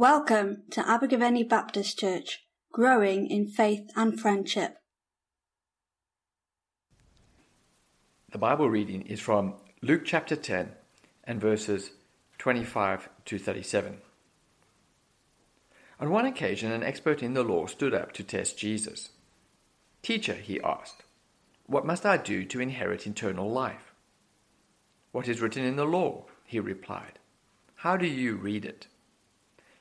Welcome to Abergavenny Baptist Church, growing in faith and friendship. The Bible reading is from Luke chapter 10 and verses 25 to 37. On one occasion, an expert in the law stood up to test Jesus. Teacher, he asked, what must I do to inherit eternal life? What is written in the law? He replied. How do you read it?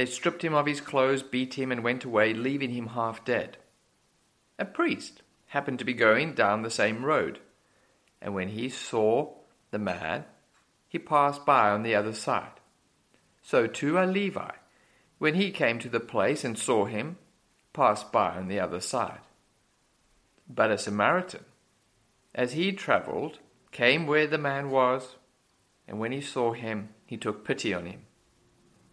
They stripped him of his clothes, beat him, and went away, leaving him half dead. A priest happened to be going down the same road, and when he saw the man, he passed by on the other side. So too a Levi, when he came to the place and saw him, passed by on the other side. But a Samaritan, as he travelled, came where the man was, and when he saw him, he took pity on him.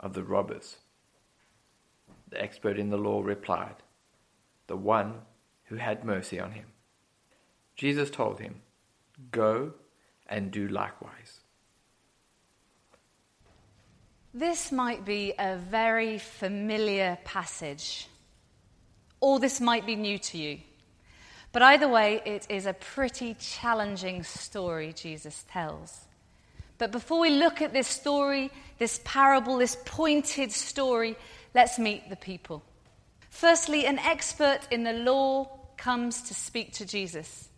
of the robbers? The expert in the law replied, The one who had mercy on him. Jesus told him, Go and do likewise. This might be a very familiar passage, or this might be new to you. But either way, it is a pretty challenging story Jesus tells. But before we look at this story, this parable, this pointed story, let's meet the people. Firstly, an expert in the law comes to speak to Jesus.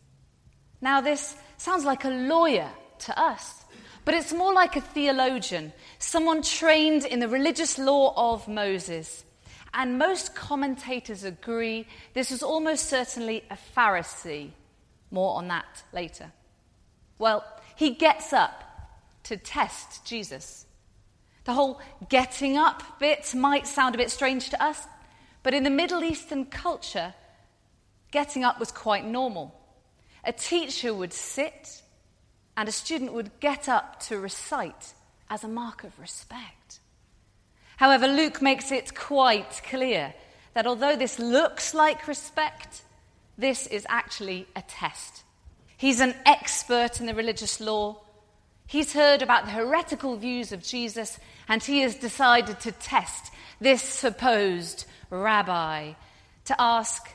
Now, this sounds like a lawyer to us, but it's more like a theologian, someone trained in the religious law of Moses. And most commentators agree this was almost certainly a Pharisee. More on that later. Well, he gets up to test Jesus. The whole getting up bit might sound a bit strange to us, but in the Middle Eastern culture, getting up was quite normal. A teacher would sit, and a student would get up to recite as a mark of respect. However, Luke makes it quite clear that although this looks like respect, this is actually a test. He's an expert in the religious law, He's heard about the heretical views of Jesus and he has decided to test this supposed rabbi to ask,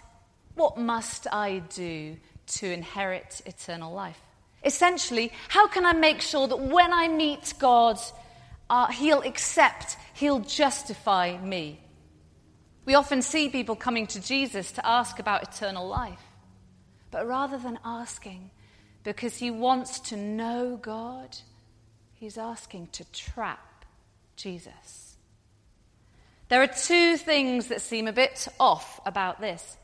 What must I do to inherit eternal life? Essentially, how can I make sure that when I meet God, uh, he'll accept, he'll justify me? We often see people coming to Jesus to ask about eternal life. But rather than asking, because he wants to know God. He's asking to trap Jesus. There are two things that seem a bit off about this.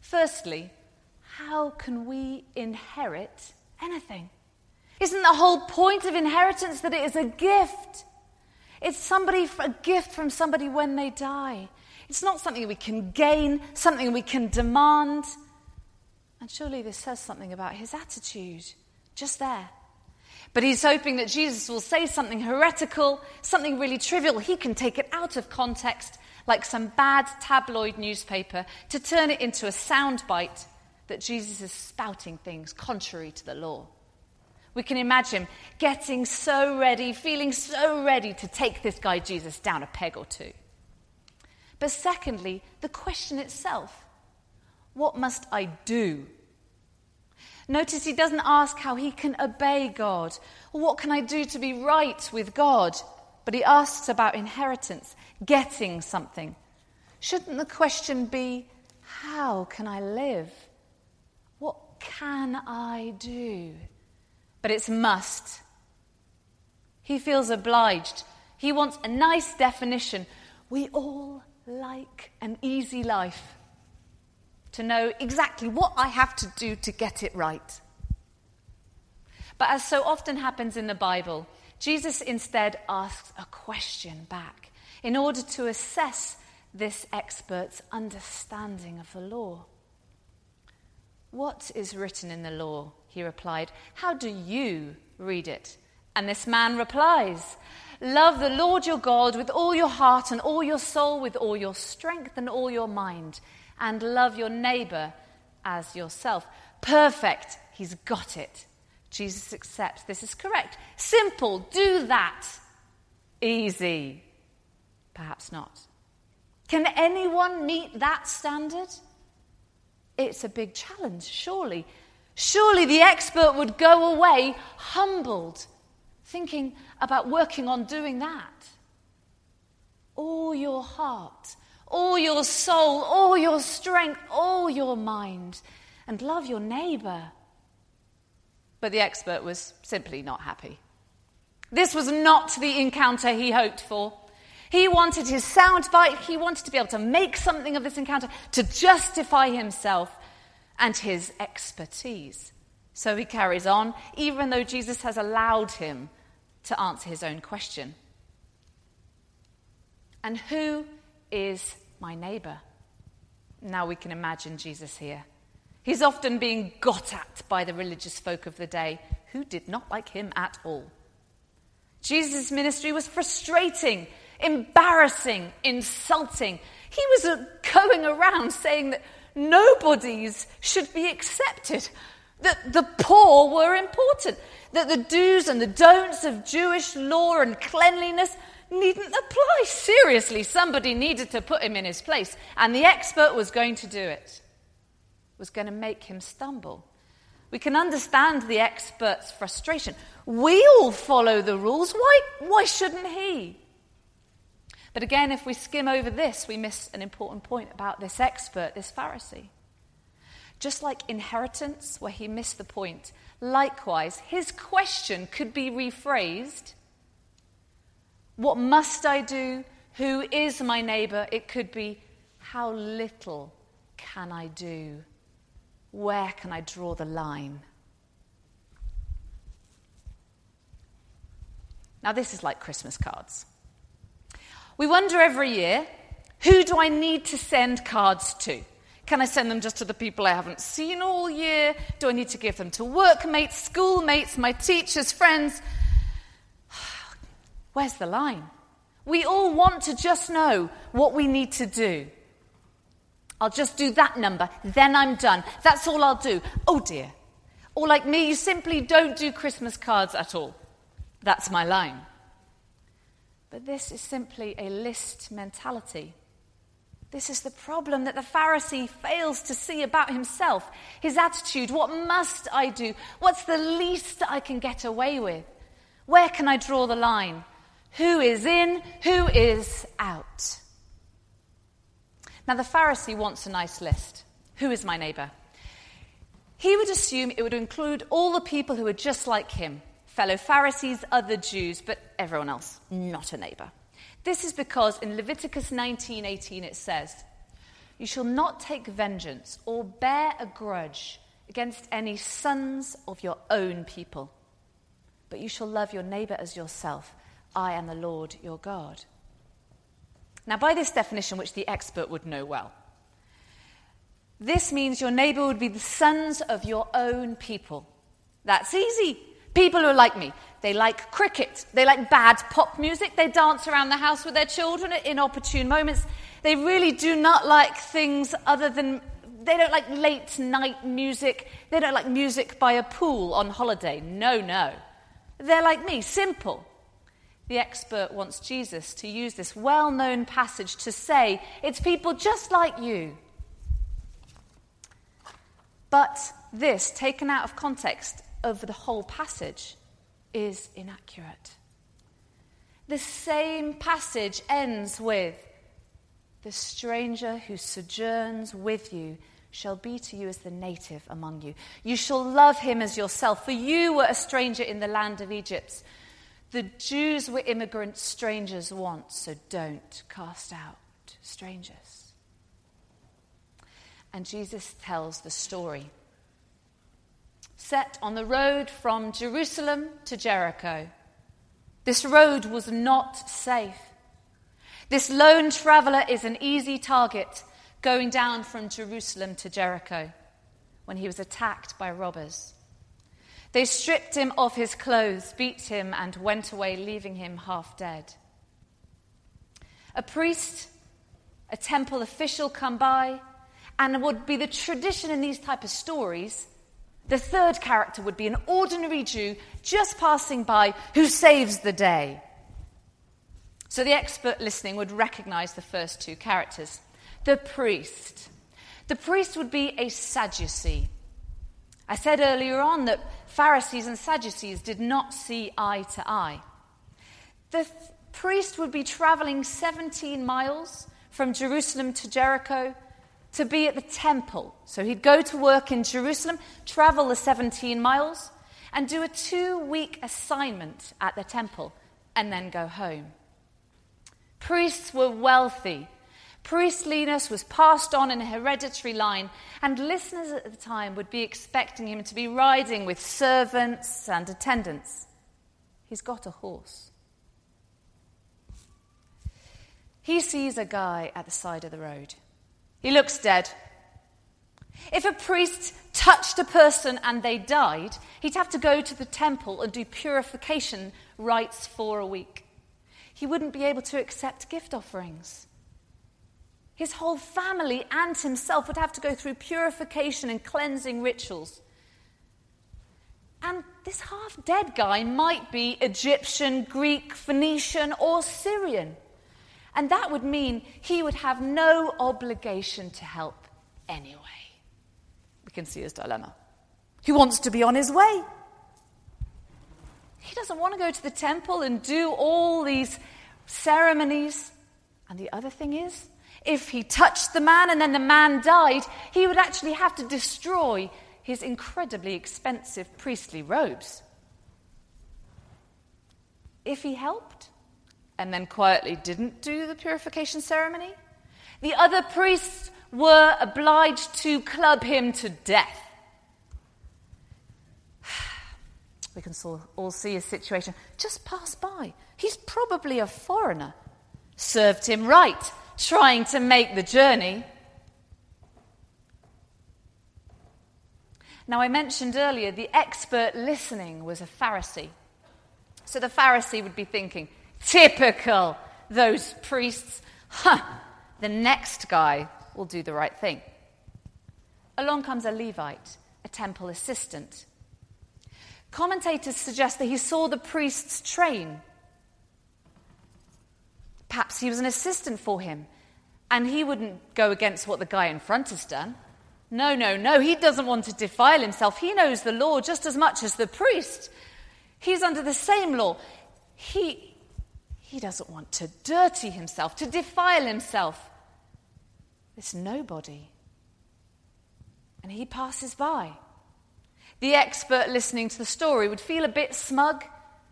Firstly, how can we inherit anything? Isn't the whole point of inheritance that it is a gift? It's somebody a gift from somebody when they die. It's not something we can gain, something we can demand. And surely this says something about his attitude, just there. But he's hoping that Jesus will say something heretical, something really trivial. He can take it out of context, like some bad tabloid newspaper, to turn it into a soundbite that Jesus is spouting things contrary to the law. We can imagine getting so ready, feeling so ready to take this guy Jesus down a peg or two. But secondly, the question itself what must I do? Notice he doesn't ask how he can obey God or what can I do to be right with God. but he asks about inheritance, getting something. Shouldn't the question be, how can I live? What can I do? But it's must. He feels obliged. He wants a nice definition. We all like an easy life. To know exactly what I have to do to get it right. But as so often happens in the Bible, Jesus instead asks a question back in order to assess this expert's understanding of the law. What is written in the law? He replied. How do you read it? And this man replies Love the Lord your God with all your heart and all your soul, with all your strength and all your mind, and love your neighbor as yourself. Perfect. He's got it. Jesus accepts this is correct. Simple. Do that. Easy. Perhaps not. Can anyone meet that standard? It's a big challenge, surely. Surely the expert would go away humbled, thinking about working on doing that. All your heart, all your soul, all your strength, all your mind, and love your neighbor. But the expert was simply not happy. This was not the encounter he hoped for. He wanted his soundbite. He wanted to be able to make something of this encounter to justify himself and his expertise. So he carries on, even though Jesus has allowed him to answer his own question. And who is my neighbor? Now we can imagine Jesus here. He's often being got at by the religious folk of the day who did not like him at all. Jesus' ministry was frustrating embarrassing, insulting. He was going around saying that nobodies should be accepted, that the poor were important, that the do's and the don'ts of Jewish law and cleanliness needn't apply. Seriously, somebody needed to put him in his place, and the expert was going to do it, was going to make him stumble. We can understand the expert's frustration. We all follow the rules. Why, why shouldn't he? But again, if we skim over this, we miss an important point about this expert, this Pharisee. Just like inheritance, where he missed the point, likewise, his question could be rephrased What must I do? Who is my neighbor? It could be How little can I do? Where can I draw the line? Now, this is like Christmas cards. We wonder every year who do I need to send cards to? Can I send them just to the people I haven't seen all year? Do I need to give them to workmates, schoolmates, my teachers, friends? Where's the line? We all want to just know what we need to do. I'll just do that number, then I'm done. That's all I'll do. Oh dear. Or like me, you simply don't do Christmas cards at all. That's my line. But this is simply a list mentality. This is the problem that the Pharisee fails to see about himself. His attitude what must I do? What's the least I can get away with? Where can I draw the line? Who is in? Who is out? Now, the Pharisee wants a nice list. Who is my neighbor? He would assume it would include all the people who are just like him fellow Pharisees, other Jews, but everyone else, not a neighbor. This is because in Leviticus 19:18 it says, "You shall not take vengeance or bear a grudge against any sons of your own people, but you shall love your neighbor as yourself. I am the Lord your God." Now, by this definition, which the expert would know well, this means your neighbor would be the sons of your own people. That's easy. People who are like me. They like cricket. They like bad pop music. They dance around the house with their children at inopportune moments. They really do not like things other than. They don't like late night music. They don't like music by a pool on holiday. No, no. They're like me, simple. The expert wants Jesus to use this well known passage to say it's people just like you. But this, taken out of context, of the whole passage is inaccurate. the same passage ends with The stranger who sojourns with you shall be to you as the native among you. You shall love him as yourself, for you were a stranger in the land of Egypt. The Jews were immigrant strangers once, so don't cast out strangers. And Jesus tells the story. Set on the road from Jerusalem to Jericho. This road was not safe. This lone traveler is an easy target going down from Jerusalem to Jericho when he was attacked by robbers. They stripped him of his clothes, beat him, and went away, leaving him half dead. A priest, a temple official come by, and would be the tradition in these type of stories. The third character would be an ordinary Jew just passing by who saves the day. So the expert listening would recognize the first two characters. The priest. The priest would be a Sadducee. I said earlier on that Pharisees and Sadducees did not see eye to eye. The th- priest would be traveling 17 miles from Jerusalem to Jericho to be at the temple. So he'd go to work in Jerusalem, travel the 17 miles, and do a two week assignment at the temple, and then go home. Priests were wealthy. Priestliness was passed on in a hereditary line, and listeners at the time would be expecting him to be riding with servants and attendants. He's got a horse. He sees a guy at the side of the road. He looks dead. If a priest touched a person and they died, he'd have to go to the temple and do purification rites for a week he wouldn't be able to accept gift offerings. His whole family and himself would have to go through purification and cleansing rituals. And this half dead guy might be Egyptian, Greek, Phoenician, or Syrian. And that would mean he would have no obligation to help anyway. We can see his dilemma. He wants to be on his way. He doesn't want to go to the temple and do all these ceremonies. And the other thing is, if he touched the man and then the man died, he would actually have to destroy his incredibly expensive priestly robes. If he helped and then quietly didn't do the purification ceremony, the other priests were obliged to club him to death. We can all see his situation. Just pass by. He's probably a foreigner. Served him right, trying to make the journey. Now, I mentioned earlier the expert listening was a Pharisee. So the Pharisee would be thinking, typical, those priests. Huh, the next guy will do the right thing. Along comes a Levite, a temple assistant. Commentators suggest that he saw the priests train. Perhaps he was an assistant for him, and he wouldn't go against what the guy in front has done. No, no, no, he doesn't want to defile himself. He knows the law just as much as the priest. He's under the same law. He, he doesn't want to dirty himself, to defile himself. This nobody. And he passes by. The expert listening to the story would feel a bit smug,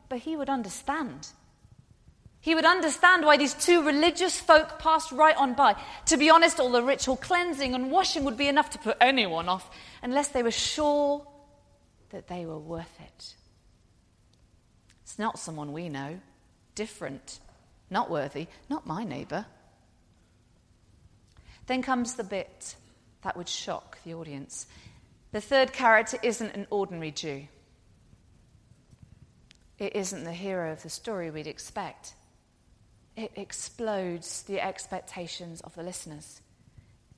but he would understand. He would understand why these two religious folk passed right on by. To be honest, all the ritual cleansing and washing would be enough to put anyone off unless they were sure that they were worth it. It's not someone we know, different, not worthy, not my neighbour. Then comes the bit that would shock the audience. The third character isn't an ordinary Jew. It isn't the hero of the story we'd expect. It explodes the expectations of the listeners.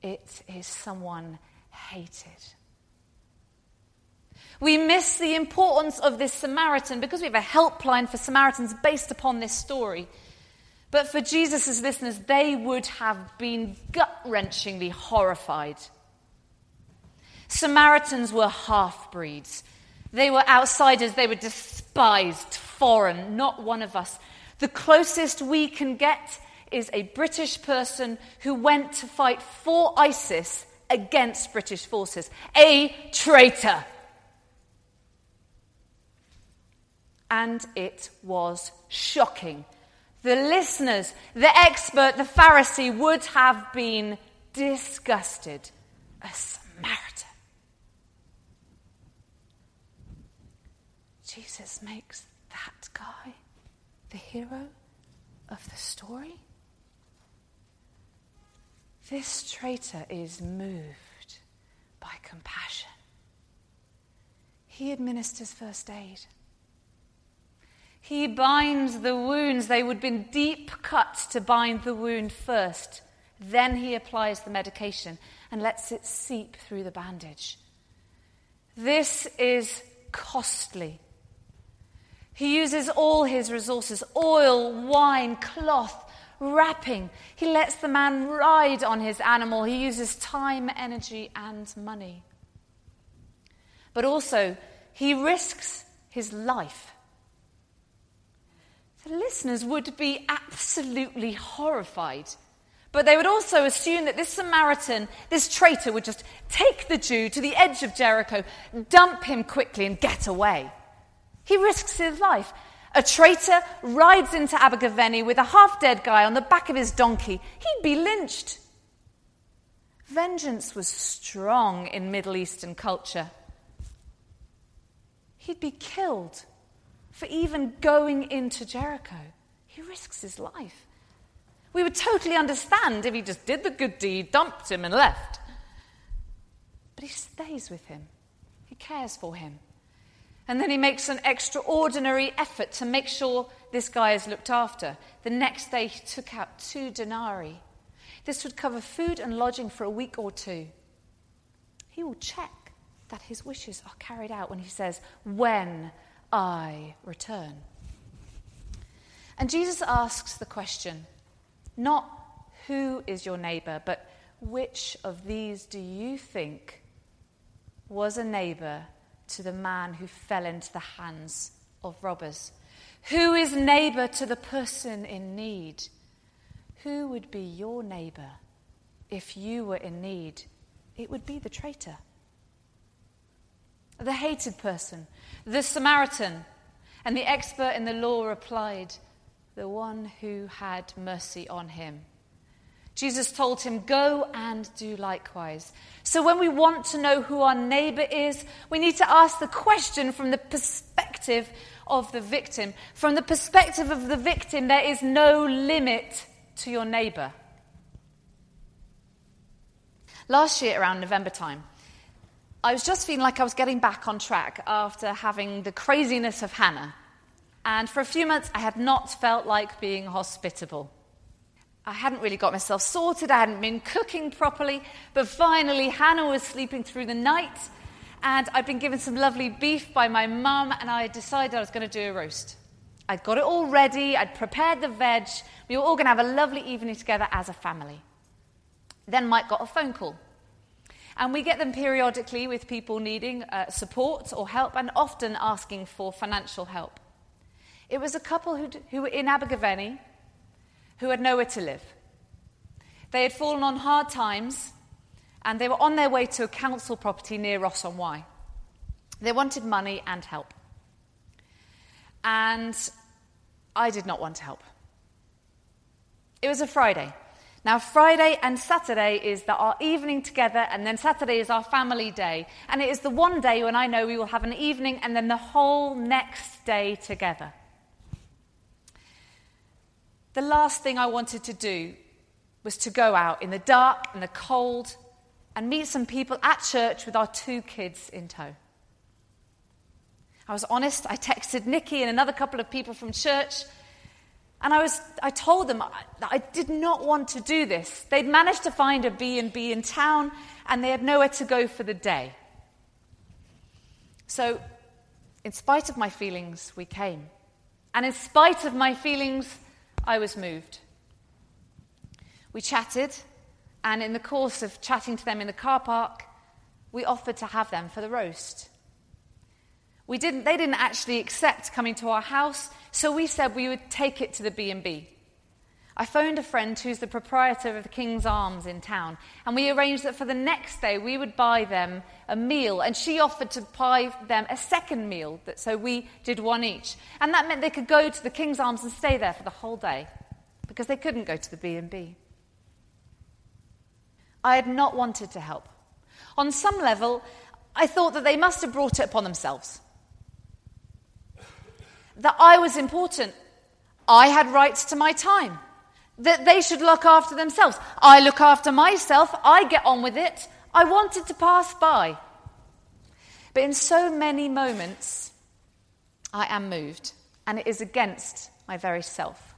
It is someone hated. We miss the importance of this Samaritan because we have a helpline for Samaritans based upon this story. But for Jesus' listeners, they would have been gut wrenchingly horrified Samaritans were half breeds. They were outsiders, they were despised, foreign, not one of us. The closest we can get is a British person who went to fight for ISIS against British forces. A traitor. And it was shocking. The listeners, the expert, the Pharisee would have been disgusted. A Samaritan. Jesus makes that guy the hero of the story? This traitor is moved by compassion. He administers first aid. He binds the wounds. They would have been deep cuts to bind the wound first. Then he applies the medication and lets it seep through the bandage. This is costly. He uses all his resources oil, wine, cloth, wrapping. He lets the man ride on his animal. He uses time, energy, and money. But also, he risks his life. The listeners would be absolutely horrified. But they would also assume that this Samaritan, this traitor, would just take the Jew to the edge of Jericho, dump him quickly, and get away. He risks his life. A traitor rides into Abergavenny with a half dead guy on the back of his donkey. He'd be lynched. Vengeance was strong in Middle Eastern culture. He'd be killed for even going into Jericho. He risks his life. We would totally understand if he just did the good deed, dumped him, and left. But he stays with him, he cares for him. And then he makes an extraordinary effort to make sure this guy is looked after. The next day, he took out two denarii. This would cover food and lodging for a week or two. He will check that his wishes are carried out when he says, When I return. And Jesus asks the question not who is your neighbor, but which of these do you think was a neighbor to the man who fell into the hands of robbers? Who is neighbor to the person in need? Who would be your neighbor if you were in need? It would be the traitor, the hated person, the Samaritan. And the expert in the law replied, The one who had mercy on him. Jesus told him, Go and do likewise. So when we want to know who our neighbor is, we need to ask the question from the perspective of the victim. From the perspective of the victim, there is no limit to your neighbor. Last year, around November time, I was just feeling like I was getting back on track after having the craziness of Hannah. And for a few months, I had not felt like being hospitable. I hadn't really got myself sorted, I hadn't been cooking properly, but finally Hannah was sleeping through the night, and I'd been given some lovely beef by my mum, and I decided I was going to do a roast. I'd got it all ready, I'd prepared the veg, we were all going to have a lovely evening together as a family. Then Mike got a phone call. And we get them periodically with people needing uh, support or help and often asking for financial help. It was a couple who were in Abergavenny who had nowhere to live. They had fallen on hard times and they were on their way to a council property near Ross on Wye. They wanted money and help. And I did not want to help. It was a Friday. Now, Friday and Saturday is the, our evening together, and then Saturday is our family day. And it is the one day when I know we will have an evening and then the whole next day together. The last thing I wanted to do was to go out in the dark and the cold and meet some people at church with our two kids in tow. I was honest. I texted Nikki and another couple of people from church, and I, was, I told them that I did not want to do this. They'd managed to find a B&B in town, and they had nowhere to go for the day. So, in spite of my feelings, we came. And in spite of my feelings, I was moved. We chatted, and in the course of chatting to them in the car park, we offered to have them for the roast. We didn't, they didn't actually accept coming to our house, so we said we would take it to the B&B. I phoned a friend who's the proprietor of the King's Arms in town, and we arranged that for the next day we would buy them a meal, and she offered to buy them a second meal, so we did one each. And that meant they could go to the King's Arms and stay there for the whole day, because they couldn't go to the B&B. I had not wanted to help. On some level, I thought that they must have brought it upon themselves. That I was important. I had rights to my time. That they should look after themselves. I look after myself. I get on with it. I wanted to pass by. But in so many moments, I am moved, and it is against my very self.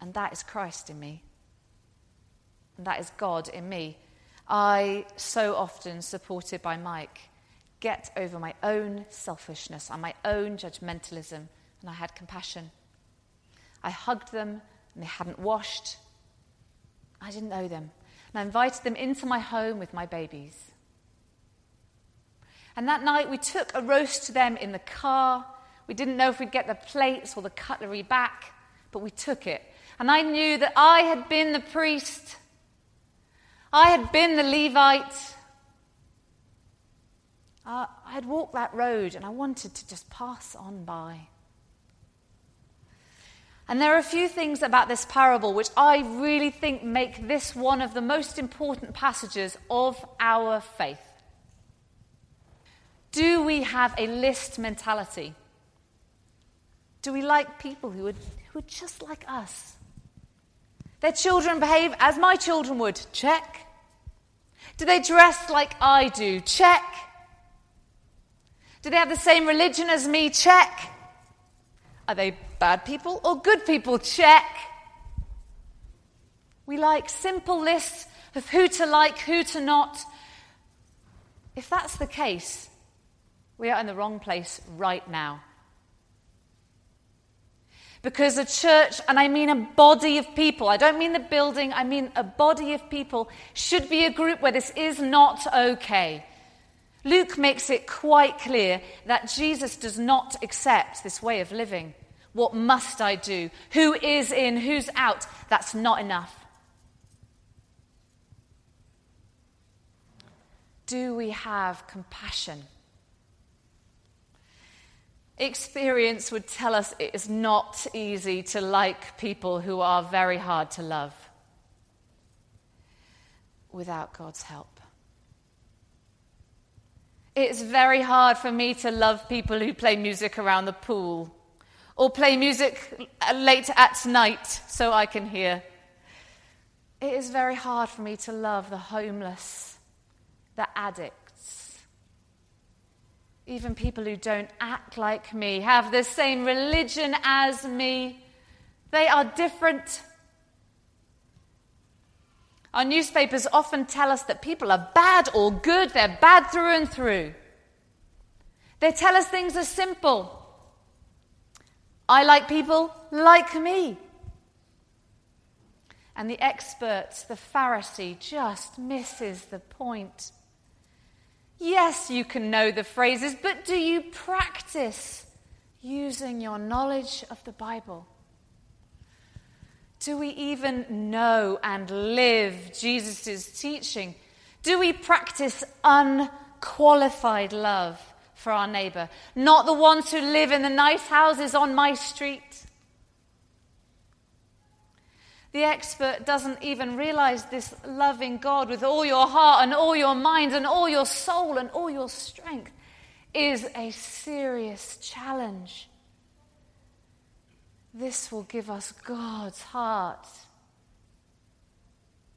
And that is Christ in me. And that is God in me. I, so often supported by Mike, get over my own selfishness and my own judgmentalism, and I had compassion. I hugged them, and they hadn't washed. I didn't know them. And I invited them into my home with my babies. And that night we took a roast to them in the car. We didn't know if we'd get the plates or the cutlery back, but we took it. And I knew that I had been the priest I had been the Levite. Uh, I had walked that road and I wanted to just pass on by. And there are a few things about this parable which I really think make this one of the most important passages of our faith. Do we have a list mentality? Do we like people who are, who are just like us? Their children behave as my children would. Check. Do they dress like I do? Check. Do they have the same religion as me? Check. Are they bad people or good people? Check. We like simple lists of who to like, who to not. If that's the case, we are in the wrong place right now. Because a church, and I mean a body of people, I don't mean the building, I mean a body of people, should be a group where this is not okay. Luke makes it quite clear that Jesus does not accept this way of living. What must I do? Who is in? Who's out? That's not enough. Do we have compassion? Experience would tell us it is not easy to like people who are very hard to love without God's help. It's very hard for me to love people who play music around the pool or play music late at night so I can hear. It is very hard for me to love the homeless, the addicts, even people who don't act like me, have the same religion as me. They are different. Our newspapers often tell us that people are bad or good, they're bad through and through. They tell us things are simple. I like people like me. And the expert, the Pharisee, just misses the point. Yes, you can know the phrases, but do you practice using your knowledge of the Bible? Do we even know and live Jesus' teaching? Do we practice unqualified love for our neighbor? Not the ones who live in the nice houses on my street, the expert doesn't even realize this loving God with all your heart and all your mind and all your soul and all your strength is a serious challenge. This will give us God's heart.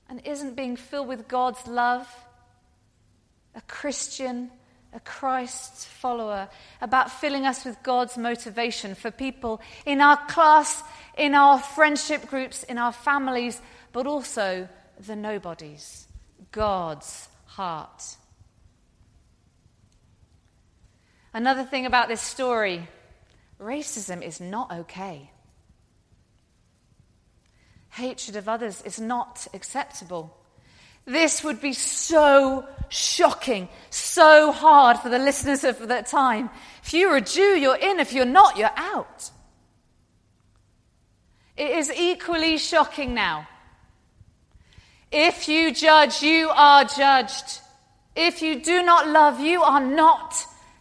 And isn't being filled with God's love a Christian a Christ follower, about filling us with God's motivation for people in our class, in our friendship groups, in our families, but also the nobodies. God's heart. Another thing about this story racism is not okay. Hatred of others is not acceptable. This would be so shocking, so hard for the listeners of that time. If you're a Jew, you're in. If you're not, you're out. It is equally shocking now. If you judge, you are judged. If you do not love, you are not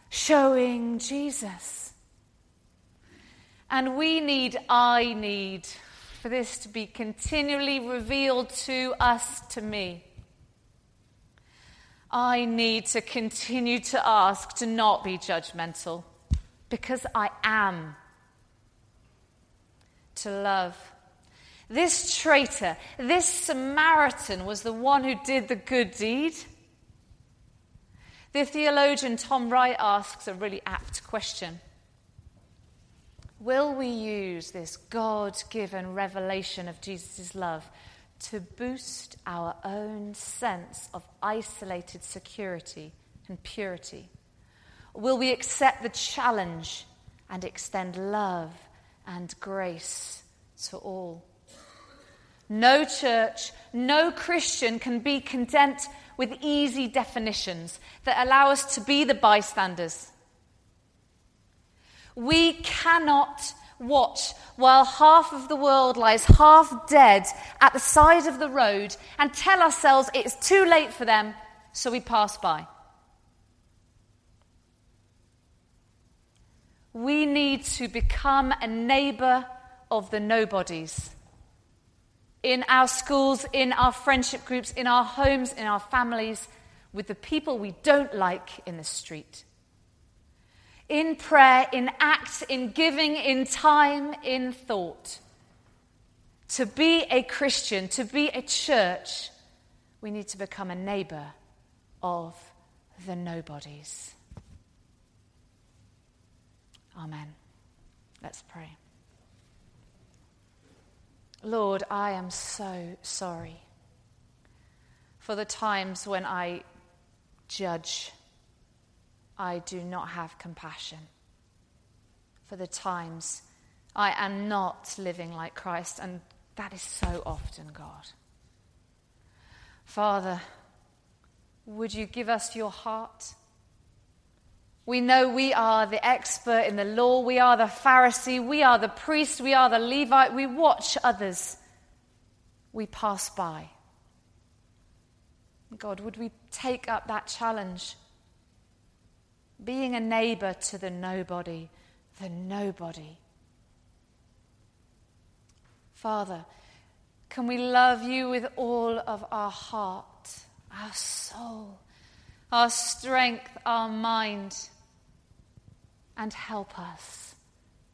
showing Jesus. And we need, I need, for this to be continually revealed to us, to me. I need to continue to ask to not be judgmental because I am. To love. This traitor, this Samaritan was the one who did the good deed. The theologian Tom Wright asks a really apt question Will we use this God given revelation of Jesus' love to boost our own sense of isolated security and purity? Will we accept the challenge and extend love and grace to all? No church, no Christian can be content with easy definitions that allow us to be the bystanders. We cannot watch while half of the world lies half dead at the side of the road and tell ourselves it's too late for them, so we pass by. We need to become a neighbor of the nobodies. In our schools, in our friendship groups, in our homes, in our families, with the people we don't like in the street in prayer, in act, in giving, in time, in thought. To be a Christian, to be a church, we need to become a neighbor of the nobodies. Amen. Let's pray. Lord, I am so sorry for the times when I judge I do not have compassion for the times I am not living like Christ, and that is so often, God. Father, would you give us your heart? We know we are the expert in the law, we are the Pharisee, we are the priest, we are the Levite, we watch others, we pass by. God, would we take up that challenge? Being a neighbor to the nobody, the nobody. Father, can we love you with all of our heart, our soul, our strength, our mind, and help us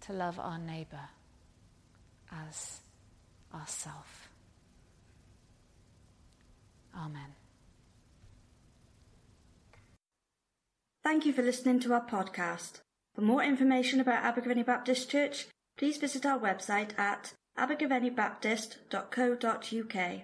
to love our neighbor as ourself. Amen. Thank you for listening to our podcast. For more information about Abergavenny Baptist Church, please visit our website at abergavennybaptist.co.uk.